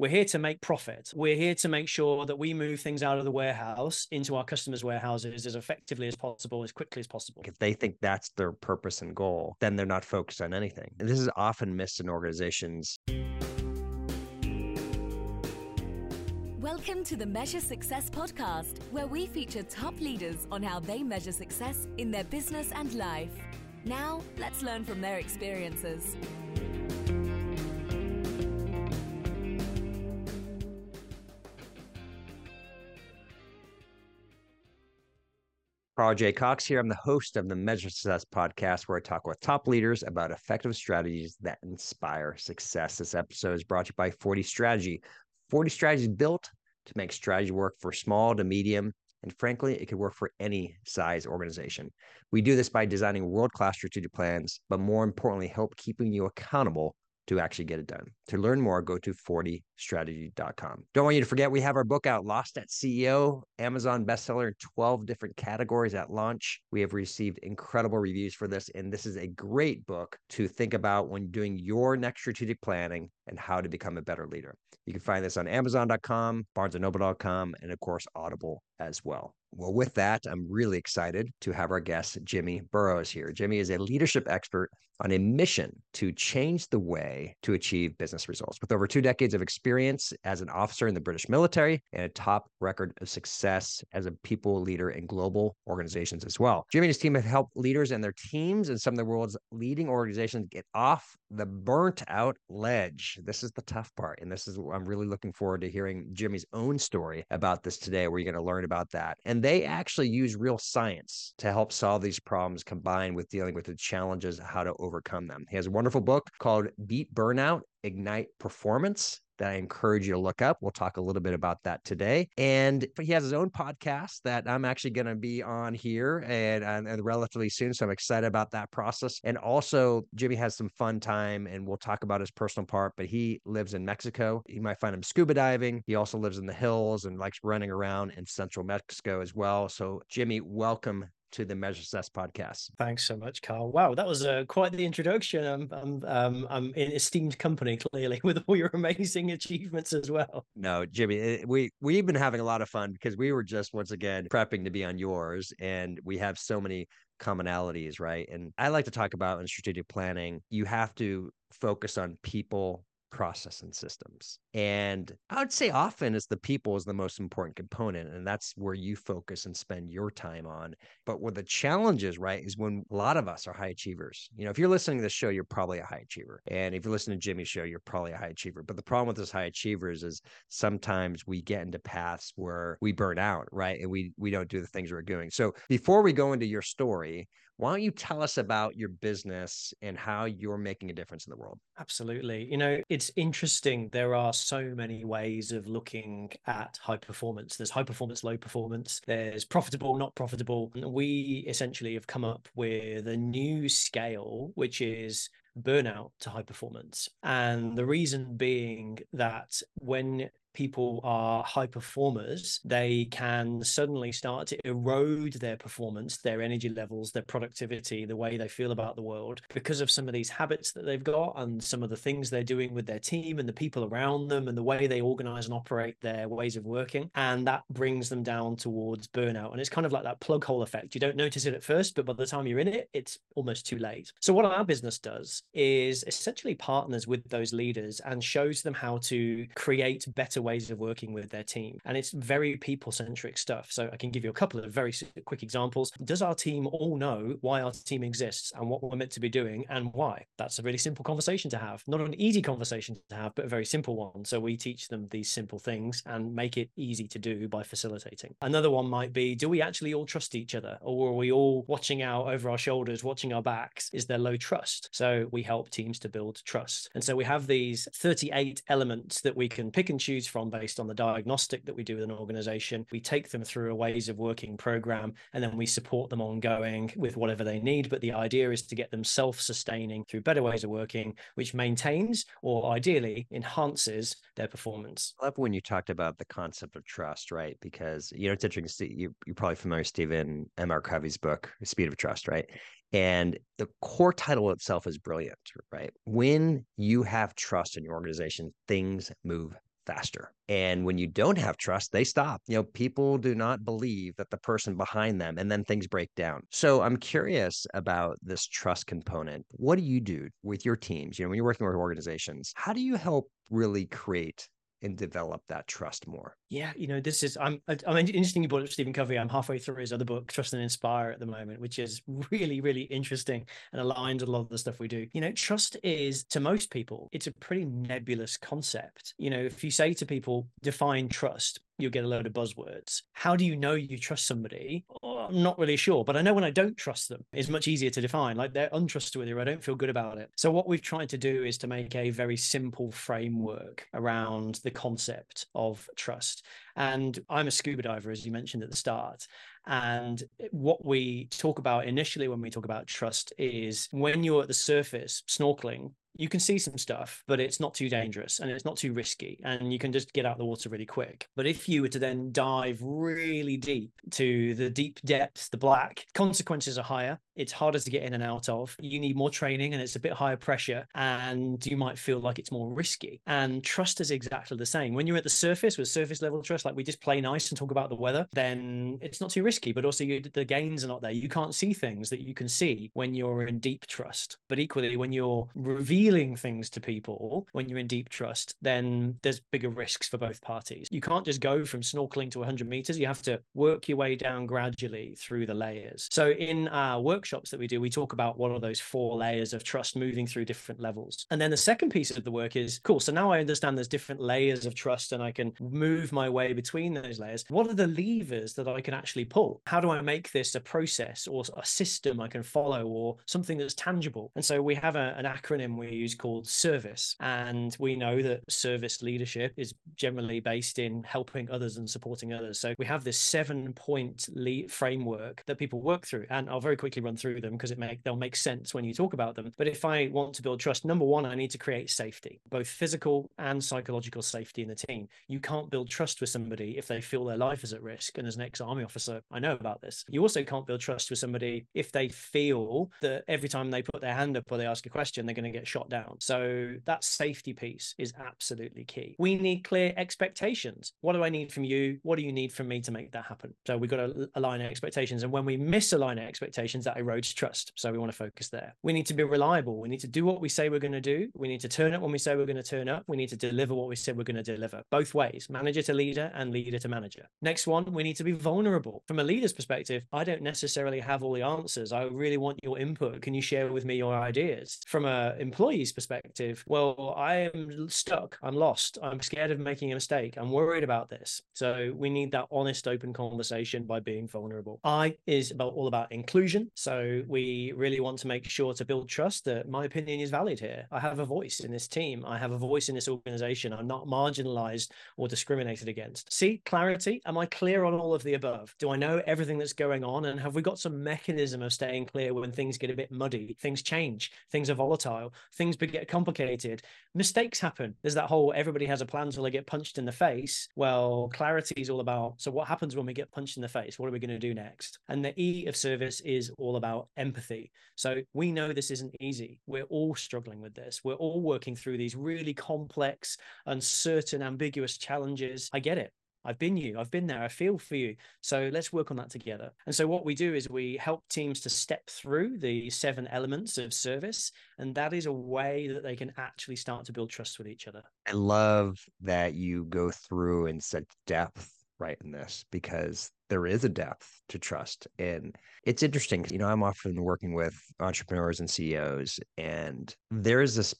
We're here to make profit. We're here to make sure that we move things out of the warehouse into our customers' warehouses as effectively as possible, as quickly as possible. If they think that's their purpose and goal, then they're not focused on anything. And this is often missed in organizations. Welcome to the Measure Success podcast, where we feature top leaders on how they measure success in their business and life. Now, let's learn from their experiences. Carl J. Cox here. I'm the host of the Measure Success podcast, where I talk with top leaders about effective strategies that inspire success. This episode is brought to you by 40 Strategy. 40 Strategy is built to make strategy work for small to medium, and frankly, it could work for any size organization. We do this by designing world class strategic plans, but more importantly, help keeping you accountable to actually get it done. To learn more, go to 40strategy.com. Don't want you to forget, we have our book out, Lost at CEO, Amazon bestseller in 12 different categories at launch. We have received incredible reviews for this, and this is a great book to think about when doing your next strategic planning and how to become a better leader. You can find this on Amazon.com, BarnesandNoble.com, and of course, Audible as well. Well, with that, I'm really excited to have our guest, Jimmy Burroughes, here. Jimmy is a leadership expert on a mission to change the way to achieve business results. With over two decades of experience as an officer in the British military and a top record of success as a people leader in global organizations as well. Jimmy and his team have helped leaders and their teams in some of the world's leading organizations get off the burnt out ledge. This is the tough part. And this is I'm really looking forward to hearing Jimmy's own story about this today. where you're going to learn about that. And they actually use real science to help solve these problems combined with dealing with the challenges, how to overcome them. He has a wonderful book called Beat Burnout, Ignite Performance that I encourage you to look up. We'll talk a little bit about that today. And he has his own podcast that I'm actually going to be on here and, and, and, relatively soon. So I'm excited about that process. And also, Jimmy has some fun time and we'll talk about his personal part, but he lives in Mexico. You might find him scuba diving. He also lives in the hills and likes running around in central Mexico as well. So, Jimmy, welcome to the Measure Success podcast. Thanks so much, Carl. Wow, that was uh, quite the introduction. I'm, I'm, um, I'm in esteemed company, clearly, with all your amazing achievements as well. No, Jimmy, eh, we we've been having a lot of fun because we were just once again prepping to be on yours, and we have so many commonalities, right? And I like to talk about in strategic planning, you have to focus on people process and systems. And I would say often is the people is the most important component. And that's where you focus and spend your time on. But what the challenge is, right, is when a lot of us are high achievers. You know, if you're listening to this show, you're probably a high achiever. And if you're listening to Jimmy's show, you're probably a high achiever. But the problem with those high achievers is sometimes we get into paths where we burn out, right? And we we don't do the things we're doing. So before we go into your story, why don't you tell us about your business and how you're making a difference in the world? Absolutely. You know, it's interesting. There are so many ways of looking at high performance. There's high performance, low performance, there's profitable, not profitable. We essentially have come up with a new scale, which is burnout to high performance. And the reason being that when people are high performers, they can suddenly start to erode their performance, their energy levels, their productivity, the way they feel about the world because of some of these habits that they've got and some of the things they're doing with their team and the people around them and the way they organize and operate their ways of working. And that brings them down towards burnout. And it's kind of like that plug hole effect. You don't notice it at first, but by the time you're in it, it's almost too late. So, what our business does is essentially partners with those leaders and shows them how to create better ways of working with their team. And it's very people centric stuff. So I can give you a couple of very quick examples. Does our team all know why our team exists and what we're meant to be doing and why? That's a really simple conversation to have. Not an easy conversation to have, but a very simple one. So we teach them these simple things and make it easy to do by facilitating. Another one might be do we actually all trust each other or are we all watching out over our shoulders, watching our backs? Is there low trust? So we help teams to build trust. And so we have these 38 elements that we can pick and choose from based on the diagnostic that we do with an organization. We take them through a ways of working program and then we support them ongoing with whatever they need. But the idea is to get them self sustaining through better ways of working, which maintains or ideally enhances their performance. I love when you talked about the concept of trust, right? Because, you know, it's interesting. You, you're probably familiar, Stephen M. R. Covey's book, Speed of Trust, right? And the core title itself is brilliant, right? When you have trust in your organization, things move faster. And when you don't have trust, they stop. You know, people do not believe that the person behind them and then things break down. So I'm curious about this trust component. What do you do with your teams? You know, when you're working with organizations, how do you help really create and develop that trust more? Yeah, you know, this is I'm I'm interesting you brought up Stephen Covey. I'm halfway through his other book, Trust and Inspire, at the moment, which is really, really interesting and aligns a lot of the stuff we do. You know, trust is to most people, it's a pretty nebulous concept. You know, if you say to people, define trust, you'll get a load of buzzwords. How do you know you trust somebody? Oh, I'm not really sure, but I know when I don't trust them, it's much easier to define. Like they're untrustworthy, or I don't feel good about it. So, what we've tried to do is to make a very simple framework around the concept of trust. And I'm a scuba diver, as you mentioned at the start. And what we talk about initially when we talk about trust is when you're at the surface snorkeling, you can see some stuff, but it's not too dangerous and it's not too risky. And you can just get out of the water really quick. But if you were to then dive really deep to the deep depths, the black, consequences are higher. It's harder to get in and out of. You need more training and it's a bit higher pressure. And you might feel like it's more risky. And trust is exactly the same. When you're at the surface with surface level trust, like we just play nice and talk about the weather, then it's not too risky. But also, you, the gains are not there. You can't see things that you can see when you're in deep trust. But equally, when you're revealing revealing things to people when you're in deep trust, then there's bigger risks for both parties. You can't just go from snorkeling to 100 meters. You have to work your way down gradually through the layers. So in our workshops that we do, we talk about what are those four layers of trust moving through different levels. And then the second piece of the work is cool. So now I understand there's different layers of trust and I can move my way between those layers. What are the levers that I can actually pull? How do I make this a process or a system I can follow or something that's tangible? And so we have a, an acronym we use called service. And we know that service leadership is generally based in helping others and supporting others. So we have this seven point framework that people work through. And I'll very quickly run through them because it make they'll make sense when you talk about them. But if I want to build trust, number one, I need to create safety, both physical and psychological safety in the team. You can't build trust with somebody if they feel their life is at risk. And as an ex-army officer, I know about this. You also can't build trust with somebody if they feel that every time they put their hand up or they ask a question, they're going to get shot down. So that safety piece is absolutely key. We need clear expectations. What do I need from you? What do you need from me to make that happen? So we've got to align our expectations. And when we misalign expectations, that erodes trust. So we want to focus there. We need to be reliable. We need to do what we say we're going to do. We need to turn up when we say we're going to turn up. We need to deliver what we said we're going to deliver, both ways, manager to leader and leader to manager. Next one, we need to be vulnerable. From a leader's perspective, I don't necessarily have all the answers. I really want your input. Can you share with me your ideas? From an employee's perspective, well, I am stuck. I'm lost. I'm scared of making a mistake. I'm worried about this. So we need that honest, open conversation by being vulnerable. I is about all about inclusion. So we really want to make sure to build trust that my opinion is valid here. I have a voice in this team. I have a voice in this organization. I'm not marginalized or discriminated against. See, clarity. Am I clear on all of the above? Do I know everything that's going on? And have we got some mechanism of staying clear when things get a bit muddy? Things change, things are volatile, things get complicated. Mistakes happen. There's that whole everybody has a plan until they get punched in the face. Well, clarity is all about so what happens when we get punched in the face? What are we going to do next? And the E of service is all about empathy. So we know this isn't easy. We're all struggling with this. We're all working through these really complex, uncertain, ambiguous challenges. I get it. I've been you, I've been there, I feel for you. So let's work on that together. And so what we do is we help teams to step through the seven elements of service. And that is a way that they can actually start to build trust with each other. I love that you go through in such depth right in this because there is a depth to trust and it's interesting you know i'm often working with entrepreneurs and ceos and there is this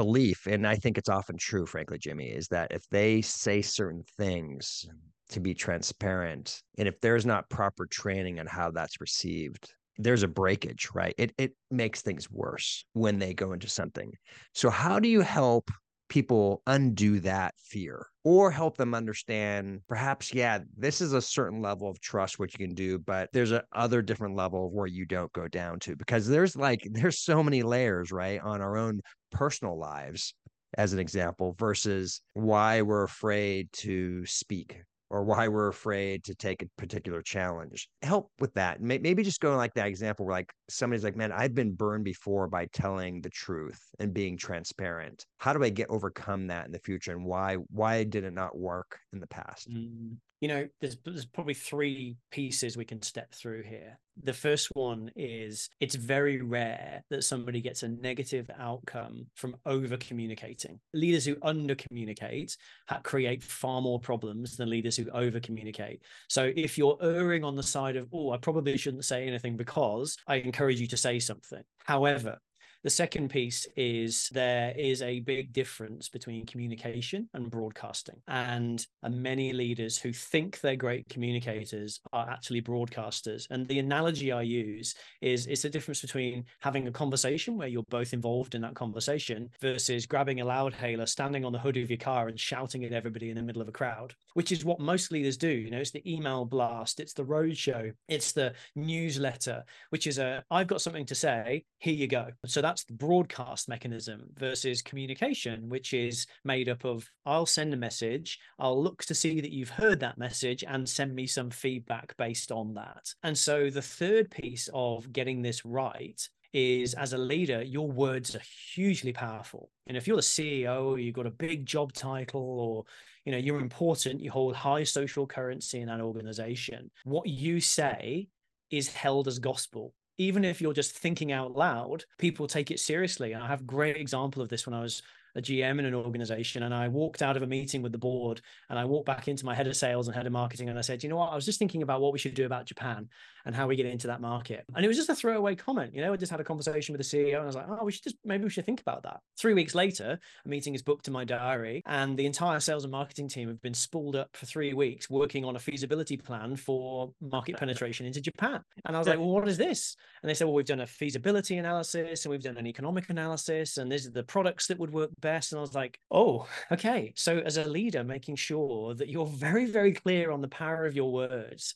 belief, and I think it's often true, frankly, Jimmy, is that if they say certain things to be transparent, and if there's not proper training on how that's received, there's a breakage, right? It it makes things worse when they go into something. So how do you help people undo that fear or help them understand perhaps yeah this is a certain level of trust what you can do but there's a other different level where you don't go down to because there's like there's so many layers right on our own personal lives as an example versus why we're afraid to speak or why we're afraid to take a particular challenge. Help with that. Maybe just go like that example where like somebody's like, man, I've been burned before by telling the truth and being transparent. How do I get overcome that in the future? And why why did it not work in the past? Mm you know, there's there's probably three pieces we can step through here. The first one is it's very rare that somebody gets a negative outcome from over communicating. Leaders who under communicate create far more problems than leaders who over communicate. So if you're erring on the side of, oh, I probably shouldn't say anything because I encourage you to say something. However, the second piece is there is a big difference between communication and broadcasting. And uh, many leaders who think they're great communicators are actually broadcasters. And the analogy I use is it's the difference between having a conversation where you're both involved in that conversation versus grabbing a loudhailer, standing on the hood of your car and shouting at everybody in the middle of a crowd, which is what most leaders do. You know, it's the email blast, it's the roadshow, it's the newsletter, which is a I've got something to say, here you go. So that that's the broadcast mechanism versus communication, which is made up of I'll send a message, I'll look to see that you've heard that message and send me some feedback based on that. And so the third piece of getting this right is as a leader, your words are hugely powerful. And if you're the CEO, you've got a big job title, or you know you're important, you hold high social currency in that organization. What you say is held as gospel even if you're just thinking out loud, people take it seriously. And I have a great example of this when I was a GM in an organization and I walked out of a meeting with the board and I walked back into my head of sales and head of marketing and I said, you know what, I was just thinking about what we should do about Japan and how we get into that market. And it was just a throwaway comment. You know, I just had a conversation with the CEO and I was like, oh, we should just maybe we should think about that. Three weeks later, a meeting is booked in my diary and the entire sales and marketing team have been spooled up for three weeks working on a feasibility plan for market penetration into Japan. And I was like, well, what is this? And they said, well, we've done a feasibility analysis and we've done an economic analysis and these are the products that would work best. And I was like, oh, okay. So as a leader, making sure that you're very, very clear on the power of your words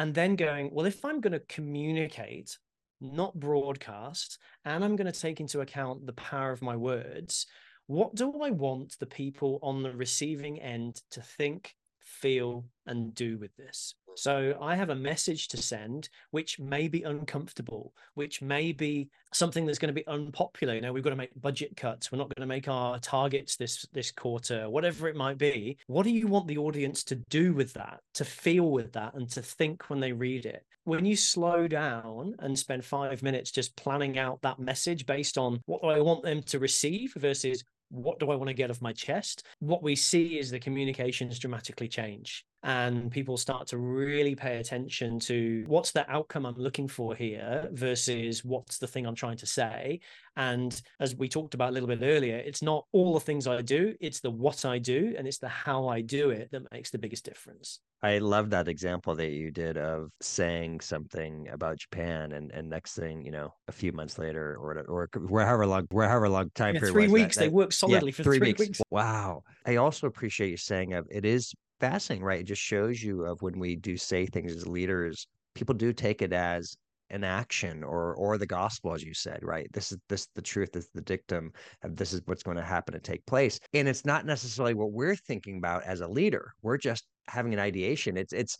and then going, well, if I'm going to communicate, not broadcast, and I'm going to take into account the power of my words, what do I want the people on the receiving end to think, feel, and do with this? So I have a message to send, which may be uncomfortable, which may be something that's going to be unpopular. You know, we've got to make budget cuts. We're not going to make our targets this this quarter, whatever it might be. What do you want the audience to do with that, to feel with that, and to think when they read it? When you slow down and spend five minutes just planning out that message based on what do I want them to receive versus what do I want to get off my chest? What we see is the communications dramatically change and people start to really pay attention to what's the outcome I'm looking for here versus what's the thing I'm trying to say. And as we talked about a little bit earlier, it's not all the things I do, it's the what I do and it's the how I do it that makes the biggest difference. I love that example that you did of saying something about Japan and, and next thing, you know, a few months later or or wherever long wherever long time yeah, period. Three weeks. That, they work solidly yeah, for three, three weeks. weeks. Wow. I also appreciate you saying of it is fascinating, right? It just shows you of when we do say things as leaders, people do take it as an action or or the gospel as you said right? This is this the truth this is the dictum this is what's going to happen to take place. And it's not necessarily what we're thinking about as a leader. We're just having an ideation. It's it's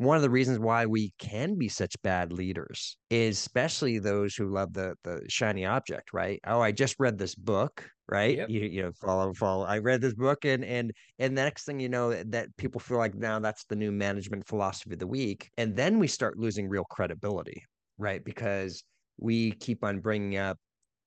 one of the reasons why we can be such bad leaders is especially those who love the the shiny object right? Oh i just read this book right? Yep. you, you know follow follow i read this book and and and the next thing you know eh, that people feel like now that's the new management philosophy of the week and then we start losing real credibility right? Because we keep on bringing up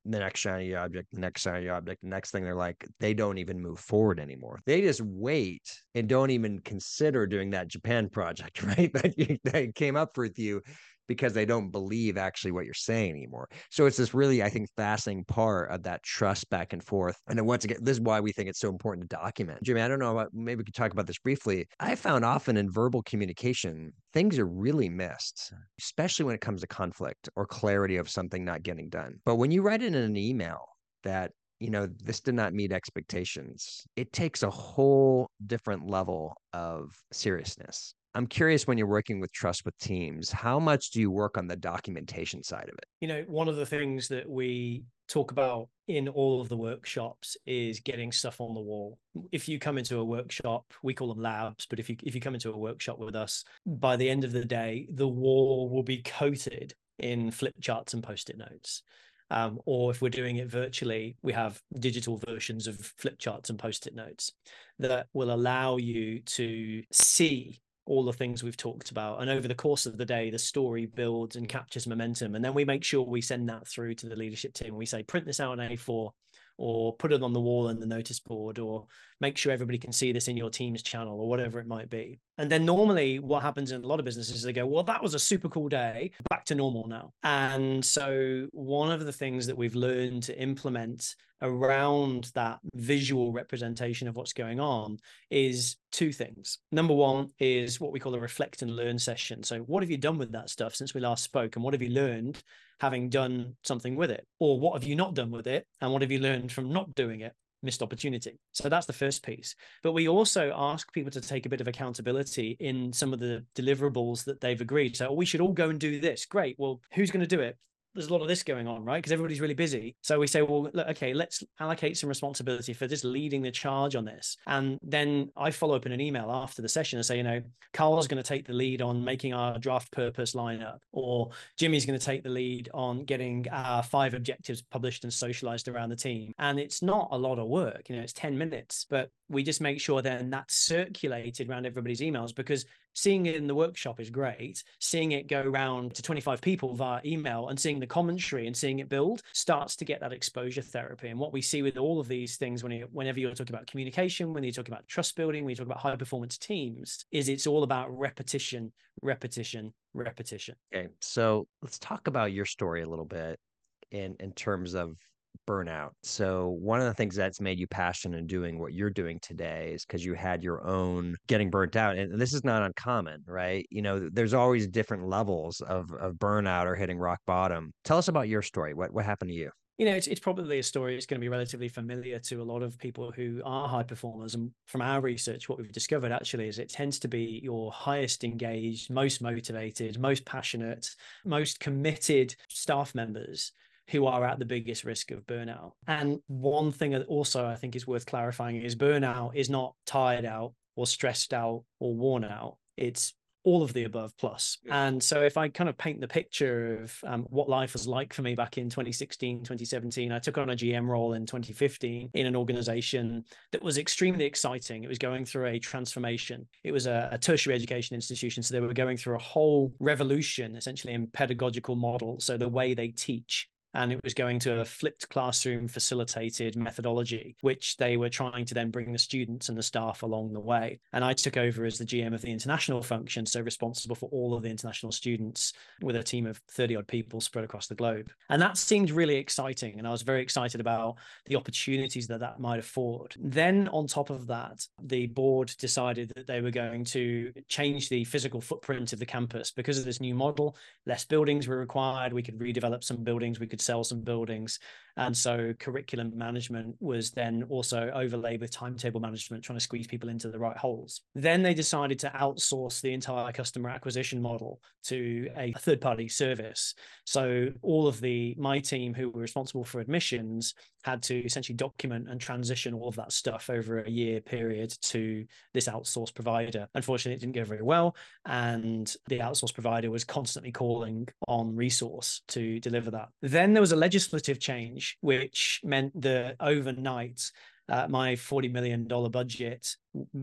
the next shiny object, the next shiny object, the next thing they're like, they don't even move forward anymore. They just wait and don't even consider doing that Japan project, right? That, you, that came up with you because they don't believe actually what you're saying anymore. So it's this really, I think, fascinating part of that trust back and forth. And then once again, this is why we think it's so important to document. Jimmy, I don't know about, maybe we could talk about this briefly. I found often in verbal communication, things are really missed, especially when it comes to conflict or clarity of something not getting done. But when you write it in an email that you know, this did not meet expectations. It takes a whole different level of seriousness I'm curious when you're working with trust with teams, how much do you work on the documentation side of it? You know, one of the things that we talk about in all of the workshops is getting stuff on the wall. If you come into a workshop, we call them labs, but if you if you come into a workshop with us, by the end of the day, the wall will be coated in flip charts and post-it notes. Um, or if we're doing it virtually, we have digital versions of flip charts and post-it notes that will allow you to see all the things we've talked about. And over the course of the day, the story builds and captures momentum. And then we make sure we send that through to the leadership team. We say, print this out on A4 or put it on the wall in the notice board or make sure everybody can see this in your team's channel or whatever it might be. And then normally what happens in a lot of businesses is they go, well, that was a super cool day, back to normal now. And so one of the things that we've learned to implement around that visual representation of what's going on is two things. Number one is what we call a reflect and learn session. So, what have you done with that stuff since we last spoke? And what have you learned having done something with it? Or what have you not done with it? And what have you learned from not doing it? Missed opportunity. So that's the first piece. But we also ask people to take a bit of accountability in some of the deliverables that they've agreed. So oh, we should all go and do this. Great. Well, who's going to do it? There's a lot of this going on, right? Because everybody's really busy. So we say, well, look, okay, let's allocate some responsibility for just leading the charge on this. And then I follow up in an email after the session and say, you know, Carl's going to take the lead on making our draft purpose line up, or Jimmy's going to take the lead on getting our five objectives published and socialized around the team. And it's not a lot of work, you know, it's 10 minutes, but we just make sure then that's circulated around everybody's emails because seeing it in the workshop is great. Seeing it go around to 25 people via email and seeing the commentary and seeing it build starts to get that exposure therapy. And what we see with all of these things when you, whenever you're talking about communication, when you're talking about trust building, when you talk about high performance teams, is it's all about repetition, repetition, repetition. Okay. So let's talk about your story a little bit in in terms of burnout. So one of the things that's made you passionate in doing what you're doing today is because you had your own getting burnt out. And this is not uncommon, right? You know, there's always different levels of, of burnout or hitting rock bottom. Tell us about your story. What what happened to you? you know, it's, it's probably a story that's going to be relatively familiar to a lot of people who are high performers. And from our research, what we've discovered actually is it tends to be your highest engaged, most motivated, most passionate, most committed staff members who are at the biggest risk of burnout. And one thing that also I think is worth clarifying is burnout is not tired out or stressed out or worn out. It's all of the above plus. And so if I kind of paint the picture of um, what life was like for me back in 2016, 2017, I took on a GM role in 2015 in an organization that was extremely exciting. It was going through a transformation. It was a, a tertiary education institution. So they were going through a whole revolution essentially in pedagogical model. So the way they teach and it was going to a flipped classroom facilitated methodology, which they were trying to then bring the students and the staff along the way. And I took over as the GM of the international function, so responsible for all of the international students with a team of 30 odd people spread across the globe. And that seemed really exciting. And I was very excited about the opportunities that that might afford. Then, on top of that, the board decided that they were going to change the physical footprint of the campus because of this new model. Less buildings were required. We could redevelop some buildings. We could sell some buildings. And so curriculum management was then also overlaid with timetable management, trying to squeeze people into the right holes. Then they decided to outsource the entire customer acquisition model to a third party service. So all of the my team who were responsible for admissions had to essentially document and transition all of that stuff over a year period to this outsourced provider. Unfortunately, it didn't go very well. And the outsourced provider was constantly calling on resource to deliver that. Then there was a legislative change, which meant that overnight, uh, my $40 million budget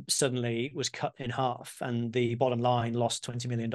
suddenly was cut in half and the bottom line lost $20 million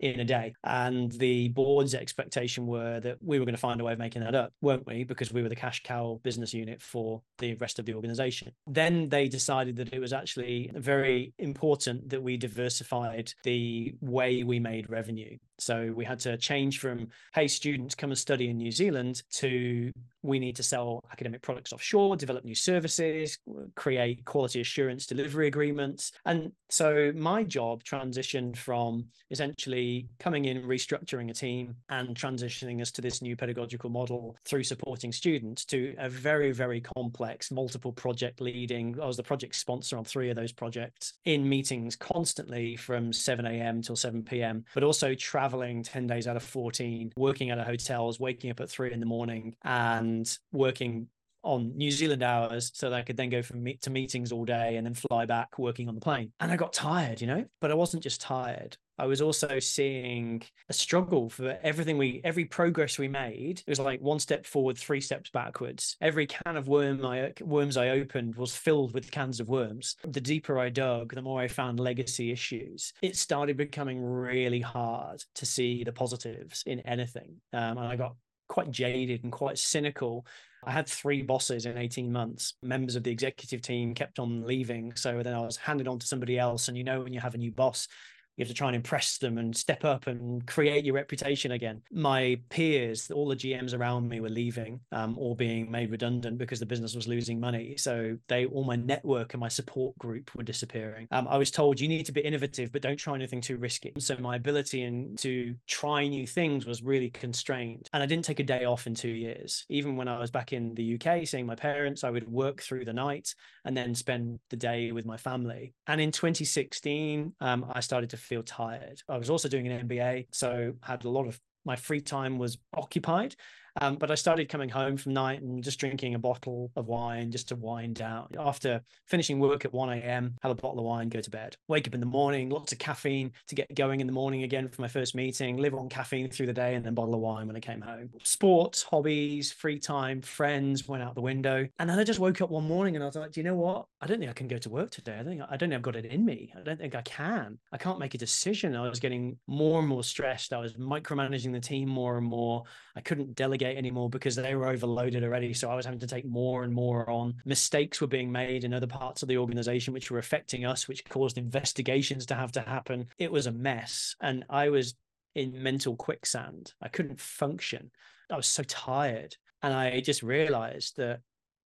in a day. And the board's expectation were that we were going to find a way of making that up, weren't we? Because we were the cash cow business unit for the rest of the organization. Then they decided that it was actually very important that we diversified the way we made revenue. So we had to change from, hey, students come and study in New Zealand to we need to sell academic products offshore, develop new services, create quality assurance delivery delivery agreements. And so my job transitioned from essentially coming in, restructuring a team, and transitioning us to this new pedagogical model through supporting students to a very, very complex, multiple project leading. I was the project sponsor on three of those projects in meetings constantly from 7 a.m. till 7 p.m., but also traveling 10 days out of 14, working out of hotels, waking up at three in the morning and working on New Zealand hours so that I could then go from meet to meetings all day and then fly back working on the plane. And I got tired, you know, but I wasn't just tired. I was also seeing a struggle for everything we, every progress we made. It was like one step forward, three steps backwards. Every can of worm I, worms I opened was filled with cans of worms. The deeper I dug, the more I found legacy issues. It started becoming really hard to see the positives in anything. Um, and I got quite jaded and quite cynical I had three bosses in 18 months. Members of the executive team kept on leaving. So then I was handed on to somebody else. And you know, when you have a new boss, you have to try and impress them and step up and create your reputation again. My peers, all the GMs around me were leaving um, or being made redundant because the business was losing money. So they, all my network and my support group were disappearing. Um, I was told you need to be innovative, but don't try anything too risky. So my ability in, to try new things was really constrained. And I didn't take a day off in two years. Even when I was back in the UK seeing my parents, I would work through the night and then spend the day with my family. And in 2016, um, I started to feel tired. I was also doing an MBA, so had a lot of my free time was occupied um, but I started coming home from night and just drinking a bottle of wine just to wind down. After finishing work at 1 a.m., have a bottle of wine, go to bed. Wake up in the morning, lots of caffeine to get going in the morning again for my first meeting, live on caffeine through the day, and then bottle of wine when I came home. Sports, hobbies, free time, friends went out the window. And then I just woke up one morning and I was like, do you know what? I don't think I can go to work today. I think I don't think I've got it in me. I don't think I can. I can't make a decision. I was getting more and more stressed. I was micromanaging the team more and more. I couldn't delegate delegate anymore because they were overloaded already. So I was having to take more and more on. Mistakes were being made in other parts of the organization, which were affecting us, which caused investigations to have to happen. It was a mess. And I was in mental quicksand. I couldn't function. I was so tired. And I just realized that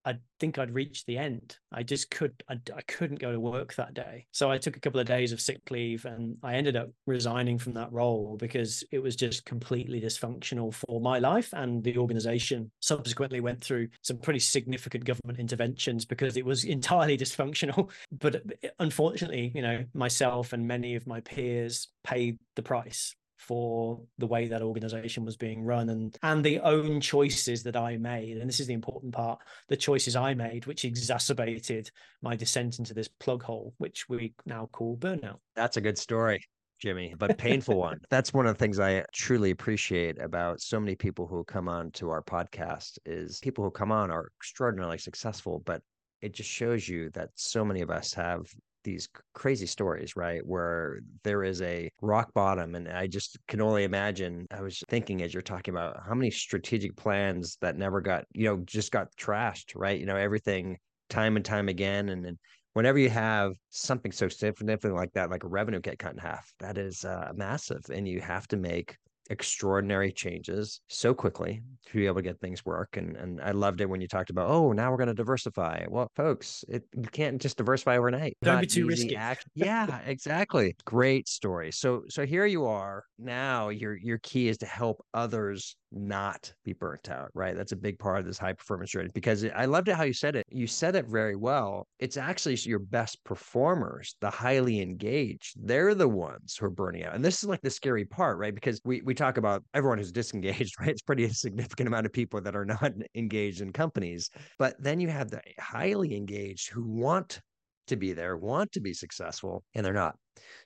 I think I'd reached the end. I just could, I, I, couldn't go to work that day. So I took a couple of days of sick leave and I ended up resigning from that role because it was just completely dysfunctional for my life. And the organization subsequently went through some pretty significant government interventions because it was entirely dysfunctional. But unfortunately, you know, myself and many of my peers paid the price for the way that organization was being run and and the own choices that I made and this is the important part the choices I made which exacerbated my descent into this plug hole which we now call burnout that's a good story Jimmy, but painful one. That's one of the things I truly appreciate about so many people who come on to our podcast is people who come on are extraordinarily successful, but it just shows you that so many of us have these crazy stories, right? Where there is a rock bottom. And I just can only imagine. I was thinking as you're talking about how many strategic plans that never got, you know, just got trashed, right? You know, everything time and time again. And then whenever you have something so significant like that, like a revenue get cut in half, that is uh, massive. And you have to make extraordinary changes so quickly to be able to get things work. And and I loved it when you talked about, oh, now we're going to diversify. Well, folks, it, you can't just diversify overnight. Don't Not be too risky. Act- yeah, exactly. Great story. So so here you are now. Your your key is to help others not be burnt out, right? That's a big part of this high performance strategy because I loved it how you said it. You said it very well. It's actually your best performers, the highly engaged. They're the ones who are burning out. And this is like the scary part, right? Because we, we talk about everyone who's disengaged, right? It's pretty significant amount of people that are not engaged in companies. But then you have the highly engaged who want to be there, want to be successful, and they're not.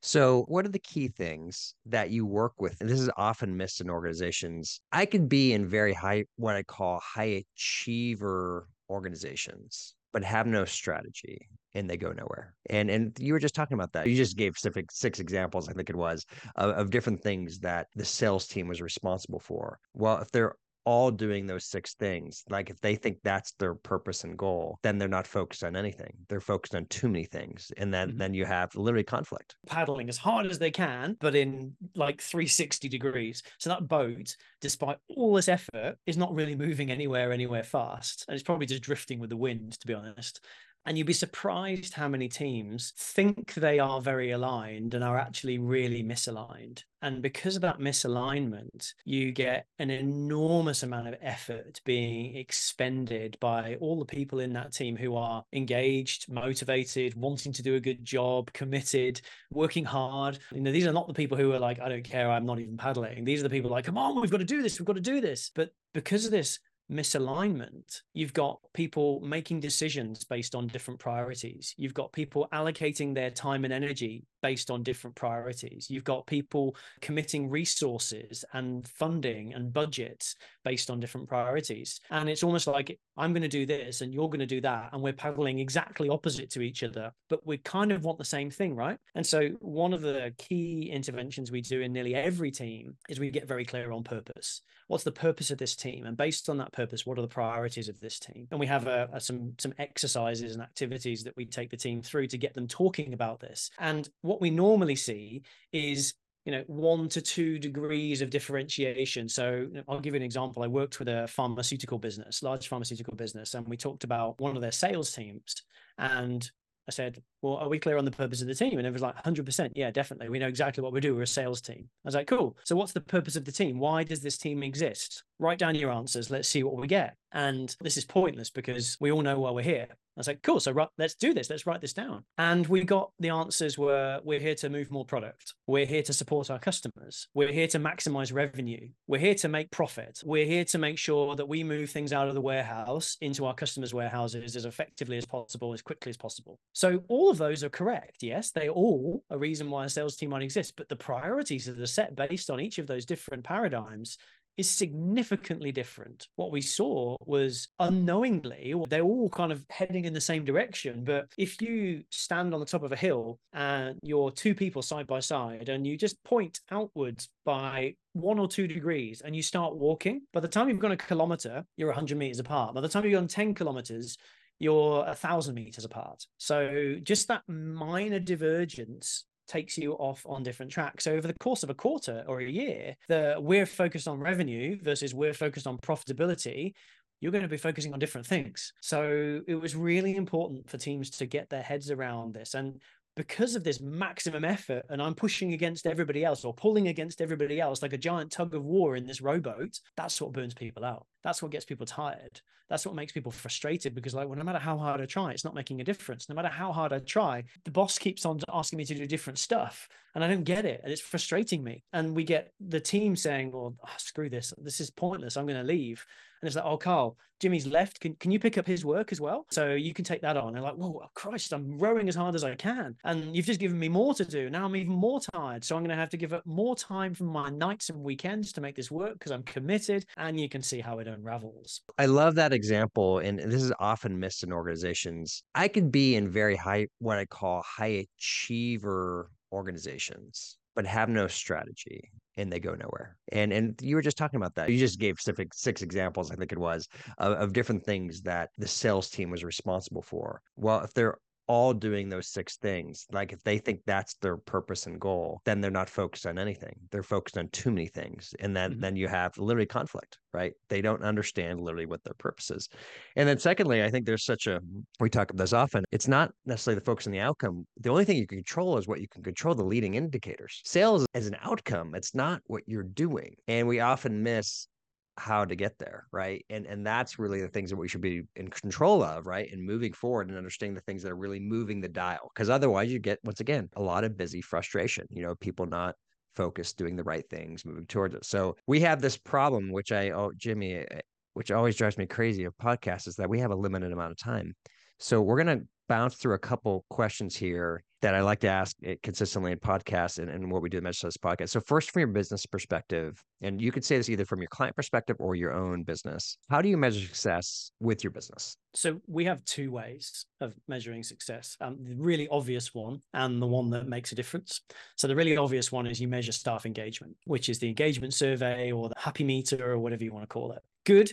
So, what are the key things that you work with? And this is often missed in organizations. I can be in very high, what I call high achiever organizations, but have no strategy and they go nowhere. And and you were just talking about that. You just gave specific six examples, I think it was, of, of different things that the sales team was responsible for. Well, if they're all doing those six things, like if they think that's their purpose and goal, then they're not focused on anything. They're focused on too many things. And then mm-hmm. then you have literally conflict. Paddling as hard as they can, but in like 360 degrees. So that boat, despite all this effort, is not really moving anywhere, anywhere fast. And it's probably just drifting with the wind, to be honest. And you'd be surprised how many teams think they are very aligned and are actually really misaligned. And because of that misalignment, you get an enormous amount of effort being expended by all the people in that team who are engaged, motivated, wanting to do a good job, committed, working hard. You know, these are not the people who are like, I don't care, I'm not even paddling. These are the people like, come on, we've got to do this, we've got to do this. But because of this misalignment, you've got people making decisions based on different priorities. You've got people allocating their time and energy based on different priorities. You've got people committing resources and funding and budgets based on different priorities. And it's almost like I'm going to do this and you're going to do that. And we're paddling exactly opposite to each other, but we kind of want the same thing, right? And so one of the key interventions we do in nearly every team is we get very clear on purpose. What's the purpose of this team? And based on that purpose, what are the priorities of this team? And we have a, a, some some exercises and activities that we take the team through to get them talking about this. And what we normally see is you know one to two degrees of differentiation so i'll give you an example i worked with a pharmaceutical business large pharmaceutical business and we talked about one of their sales teams and I said, Well, are we clear on the purpose of the team? And it was like 100%. Yeah, definitely. We know exactly what we do. We're a sales team. I was like, Cool. So, what's the purpose of the team? Why does this team exist? Write down your answers. Let's see what we get. And this is pointless because we all know why we're here. I was like, cool. So let's do this. Let's write this down. And we got the answers were we're here to move more product. We're here to support our customers. We're here to maximize revenue. We're here to make profit. We're here to make sure that we move things out of the warehouse into our customers' warehouses as effectively as possible, as quickly as possible. So all of those are correct. Yes, they all a reason why a sales team might exist, but the priorities that are set based on each of those different paradigms is significantly different. What we saw was unknowingly, they're all kind of heading in the same direction. But if you stand on the top of a hill and you're two people side by side and you just point outwards by one or two degrees and you start walking, by the time you've gone a kilometer, you're 100 meters apart. By the time you've gone 10 kilometers, you're a thousand meters apart. So just that minor divergence takes you off on different tracks. So over the course of a quarter or a year, the we're focused on revenue versus we're focused on profitability, you're going to be focusing on different things. So it was really important for teams to get their heads around this. And because of this maximum effort and I'm pushing against everybody else or pulling against everybody else like a giant tug of war in this rowboat, that's what burns people out. That's what gets people tired. That's what makes people frustrated because, like, well, no matter how hard I try, it's not making a difference. No matter how hard I try, the boss keeps on asking me to do different stuff and I don't get it. And it's frustrating me. And we get the team saying, well, oh, screw this. This is pointless. I'm going to leave. And it's like, oh, Carl, Jimmy's left. Can, can you pick up his work as well? So you can take that on. And like, whoa, Christ, I'm rowing as hard as I can. And you've just given me more to do. Now I'm even more tired. So I'm going to have to give up more time from my nights and weekends to make this work because I'm committed. And you can see how it unravels. I love that example. And this is often missed in organizations. I could be in very high, what I call high achiever organizations but have no strategy and they go nowhere. And and you were just talking about that. You just gave specific six examples, I think it was, of, of different things that the sales team was responsible for. Well, if they're all doing those six things, like if they think that's their purpose and goal, then they're not focused on anything. They're focused on too many things. And then mm-hmm. then you have literally conflict, right? They don't understand literally what their purpose is. And then secondly, I think there's such a we talk about this often. It's not necessarily the focus on the outcome. The only thing you can control is what you can control the leading indicators. Sales as an outcome, it's not what you're doing. And we often miss how to get there right? And and that's really the things that we should be in control of right? And moving forward and understanding the things that are really moving the dial because otherwise you get once again a lot of busy frustration you know people not focused doing the right things moving towards it. So we have this problem which i oh jimmy eh, which always drives me crazy of podcasts is that we have a limited amount of time. So we're going to bounce through a couple questions here that I like to ask consistently in podcasts and, and what we do in Measure success podcast. So first from your business perspective, and you could say this either from your client perspective or your own business. How do you measure success with your business? So we have two ways of measuring success. Um, the really obvious one and the one that makes a difference. So the really obvious one is you measure staff engagement, which is the engagement survey or the happy meter or whatever you want to call it. Good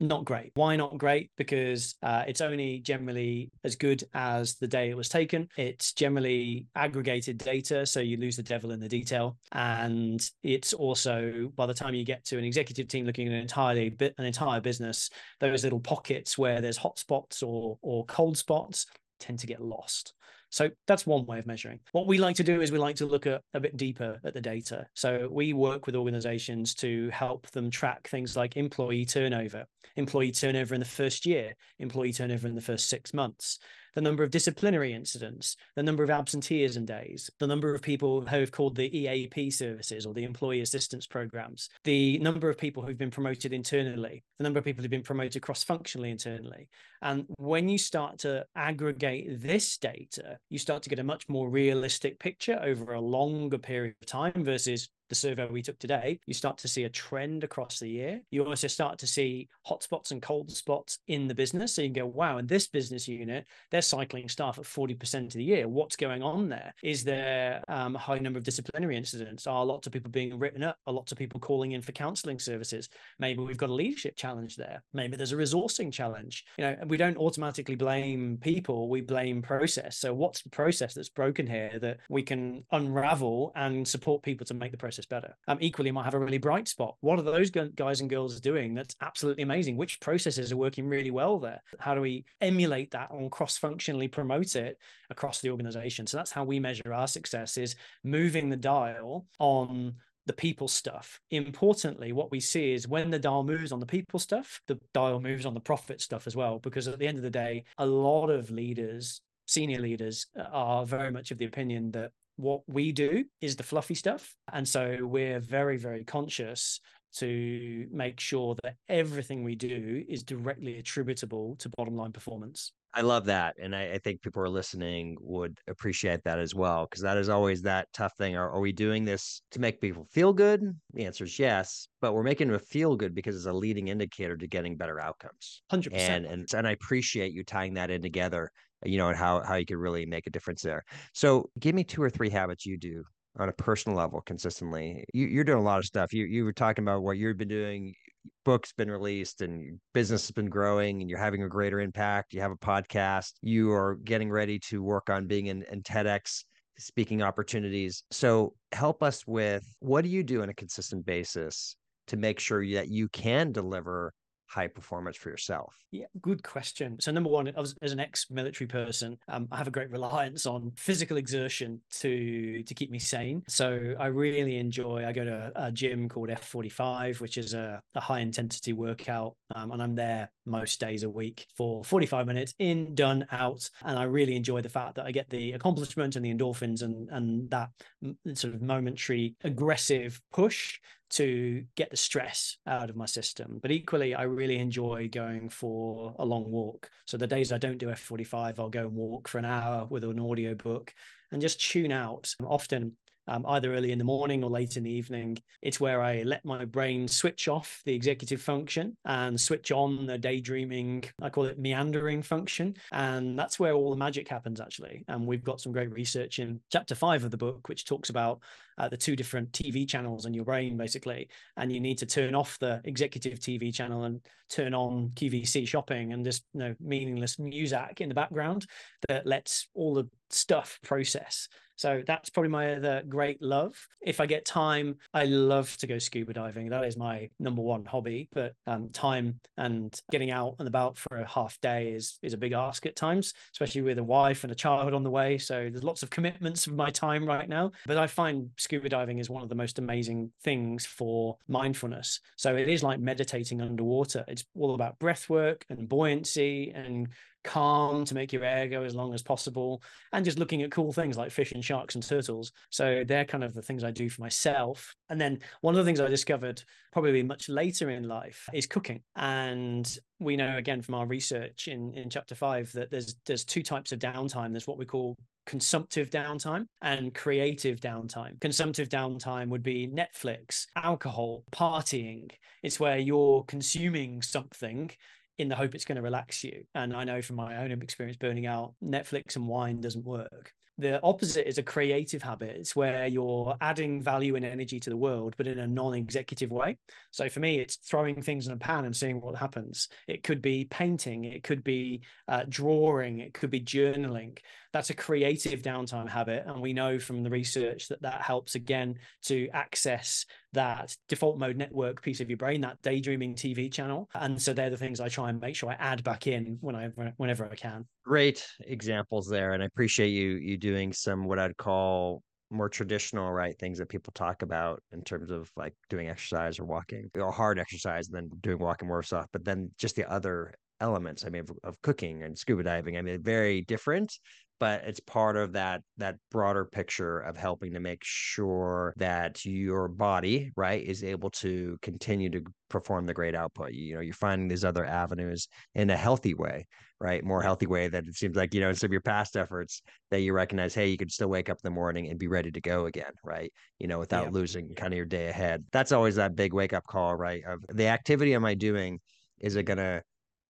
not great. Why not great? Because uh, it's only generally as good as the day it was taken. It's generally aggregated data, so you lose the devil in the detail. And it's also by the time you get to an executive team looking at an entirely an entire business, those little pockets where there's hot spots or or cold spots tend to get lost. So that's one way of measuring. What we like to do is we like to look at a bit deeper at the data. So we work with organizations to help them track things like employee turnover, employee turnover in the first year, employee turnover in the first six months, the number of disciplinary incidents, the number of absenteeism days, the number of people who have called the EAP services or the employee assistance programs, the number of people who've been promoted internally, the number of people who've been promoted cross functionally internally. And when you start to aggregate this data, you start to get a much more realistic picture over a longer period of time versus the survey we took today, you start to see a trend across the year. You also start to see hotspots and cold spots in the business. So you can go, wow, in this business unit, they're cycling staff at 40% of the year. What's going on there? Is there um, a high number of disciplinary incidents? Are lots of people being written up? Are lots of people calling in for counseling services? Maybe we've got a leadership challenge there. Maybe there's a resourcing challenge. You know, we don't automatically blame people, we blame process. So what's the process that's broken here that we can unravel and support people to make the process process better. Um, equally, might have a really bright spot. What are those guys and girls doing that's absolutely amazing? Which processes are working really well there? How do we emulate that and cross-functionally promote it across the organization? So that's how we measure our success is moving the dial on the people stuff. Importantly, what we see is when the dial moves on the people stuff, the dial moves on the profit stuff as well. Because at the end of the day, a lot of leaders, senior leaders, uh, are very much of the opinion that what we do is the fluffy stuff. And so we're very, very conscious to make sure that everything we do is directly attributable to bottom line performance. I love that. And I, I think people are listening would appreciate that as well, because that is always that tough thing. Are, are we doing this to make people feel good? The answer is yes, but we're making them feel good because it's a leading indicator to getting better outcomes. 100%. And, and, and I appreciate you tying that in together you know, and how how you could really make a difference there. So, give me two or three habits you do on a personal level consistently. You, are doing a lot of stuff. You you were talking about what you've been doing. Books been released and business has been growing, and you're having a greater impact. You have a podcast. You are getting ready to work on being in, in TEDx speaking opportunities. So, help us with what do you do on a consistent basis to make sure that you can deliver high performance for yourself? Yeah, good question. So number one, as, an ex-military person, um, I have a great reliance on physical exertion to to keep me sane. So I really enjoy. I go to a, a gym called F45, which is a, a high intensity workout, um, and I'm there most days a week for 45 minutes, in, done, out, and I really enjoy the fact that I get the accomplishment and the endorphins and and that sort of momentary aggressive push to get the stress out of my system. But equally, I really enjoy going for a long walk. So the days I don't do F45, I'll go and walk for an hour with an audio book and just tune out. Often um, either early in the morning or late in the evening. It's where I let my brain switch off the executive function and switch on the daydreaming, I call it meandering function. And that's where all the magic happens, actually. And we've got some great research in chapter five of the book, which talks about uh, the two different TV channels in your brain, basically. And you need to turn off the executive TV channel and turn on QVC shopping and this you know, meaningless music in the background that lets all the stuff process so that's probably my other great love. If I get time, I love to go scuba diving. That is my number one hobby. But um, time and getting out and about for a half day is is a big ask at times, especially with a wife and a child on the way. So there's lots of commitments of my time right now. But I find scuba diving is one of the most amazing things for mindfulness. So it is like meditating underwater. It's all about breath work and buoyancy and calm to make your air go as long as possible and just looking at cool things like fish and sharks and turtles so they're kind of the things i do for myself and then one of the things i discovered probably much later in life is cooking and we know again from our research in in chapter 5 that there's there's two types of downtime there's what we call consumptive downtime and creative downtime. Consumptive downtime would be Netflix, alcohol, partying. It's where you're consuming something in the hope it's going to relax you. And I know from my own experience burning out, Netflix and wine doesn't work. The opposite is a creative habit. It's where you're adding value and energy to the world, but in a non executive way. So for me, it's throwing things in a pan and seeing what happens. It could be painting, it could be uh, drawing, it could be journaling. That's a creative downtime habit. And we know from the research that that helps again to access that default mode network piece of your brain, that daydreaming TV channel. And so they're the things I try and make sure I add back in when I, whenever I can. Great examples there. And I appreciate you, you doing some, what I'd call more traditional right things that people talk about in terms of like doing exercise or walking or hard exercise and then doing walking more stuff but then just the other elements i mean of, of, cooking and scuba diving i mean very different but it's part of that that broader picture of helping to make sure that your body right is able to continue to perform the great output. You know you're finding these other avenues in a healthy way right? More healthy way that it seems like you know in some of your past efforts that you recognize hey you can still wake up in the morning and be ready to go again right? You know without yeah. losing kind of your day ahead. That's always that big wake up call right of the activity am i doing? Is it going to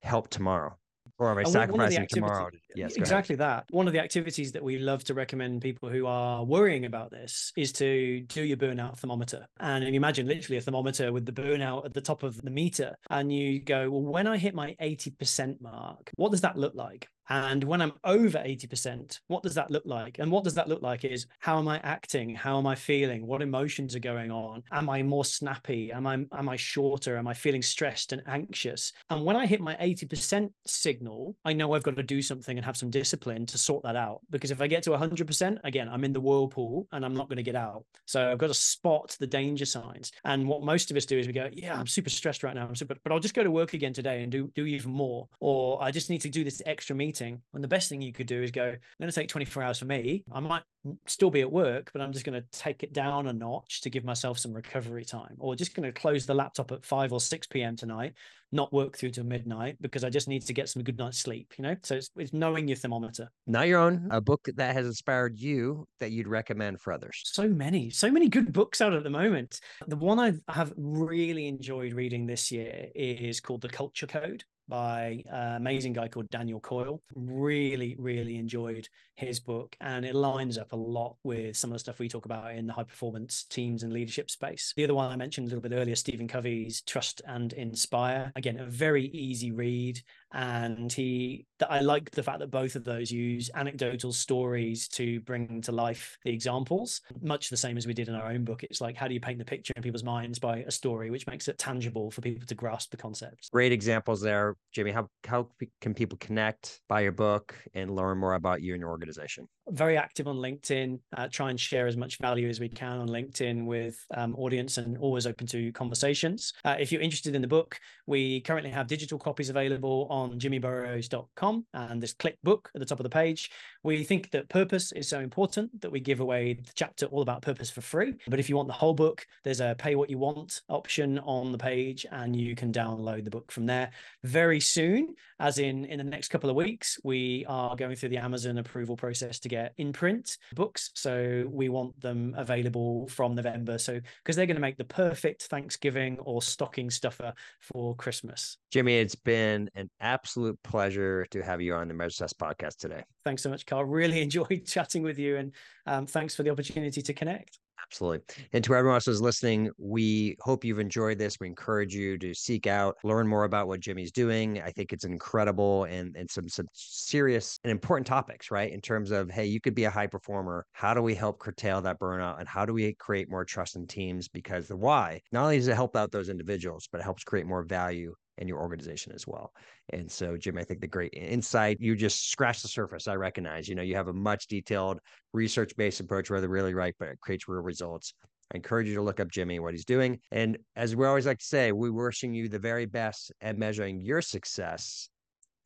help tomorrow or am I sacrificing tomorrow? Yes, exactly that. One of the activities that we love to recommend people who are worrying about this is to do your burnout thermometer. And imagine literally a thermometer with the burnout at the top of the meter. And you go, well, when I hit my 80% mark, what does that look like? And when I'm over 80%, what does that look like? And what does that look like is how am I acting? How am I feeling? What emotions are going on? Am I more snappy? Am I am I shorter? Am I feeling stressed and anxious? And when I hit my 80% signal, I know I've got to do something and have some discipline to sort that out. Because if I get to 100%, again, I'm in the whirlpool and I'm not going to get out. So I've got to spot the danger signs. And what most of us do is we go, yeah, I'm super stressed right now. I'm super, but I'll just go to work again today and do do even more. Or I just need to do this extra meeting meeting. And the best thing you could do is go, I'm going to take 24 hours for me. I might still be at work, but I'm just going to take it down a notch to give myself some recovery time, or just going to close the laptop at 5 or 6 p.m. tonight, not work through to midnight because I just need to get some good night's sleep, you know? So it's, it's knowing your thermometer. Now your own, a book that has inspired you that you'd recommend for others. So many, so many good books out at the moment. The one I have really enjoyed reading this year is called The Culture Code by an amazing guy called Daniel Coyle. Really, really enjoyed his book, and it lines up a lot with some of the stuff we talk about in the high performance teams and leadership space. The other one I mentioned a little bit earlier, Stephen Covey's Trust and Inspire. Again, a very easy read, and he that I like the fact that both of those use anecdotal stories to bring to life the examples, much the same as we did in our own book. It's like how do you paint the picture in people's minds by a story, which makes it tangible for people to grasp the concepts. Great examples there, Jimmy. How how can people connect, buy your book, and learn more about you and your organization? very active on LinkedIn. Uh, try and share as much value as we can on LinkedIn with um, audience, and always open to conversations. Uh, if you're interested in the book, we currently have digital copies available on jimmyburroughes.com, and there's click book at the top of the page. We think that purpose is so important that we give away the chapter all about purpose for free. But if you want the whole book, there's a pay what you want option on the page, and you can download the book from there. Very soon, as in in the next couple of weeks, we are going through the Amazon approval process to get in print books. So we want them available from November. So because they're going to make the perfect Thanksgiving or stocking stuffer for Christmas. Jimmy, it's been an absolute pleasure to have you on the Measure Success podcast today. Thanks so much, Carl. Really enjoyed chatting with you and um, thanks for the opportunity to connect. Absolutely. And to everyone else who's listening, we hope you've enjoyed this. We encourage you to seek out, learn more about what Jimmy's doing. I think it's incredible and, and some, some serious and important topics, right? In terms of, hey, you could be a high performer. How do we help curtail that burnout? And how do we create more trust in teams? Because the why, not only does it help out those individuals, but it helps create more value and your organization as well. And so, Jim, I think the great insight, you just scratch the surface. I recognize, you know, you have a much detailed research based approach where they're really right, but it creates real results. I encourage you to look up Jimmy, what he's doing. And as we always like to say, we're wishing you the very best at measuring your success.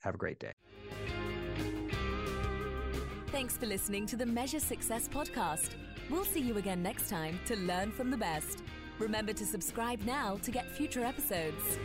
Have a great day. Thanks for listening to the Measure Success podcast. We'll see you again next time to learn from the best. Remember to subscribe now to get future episodes.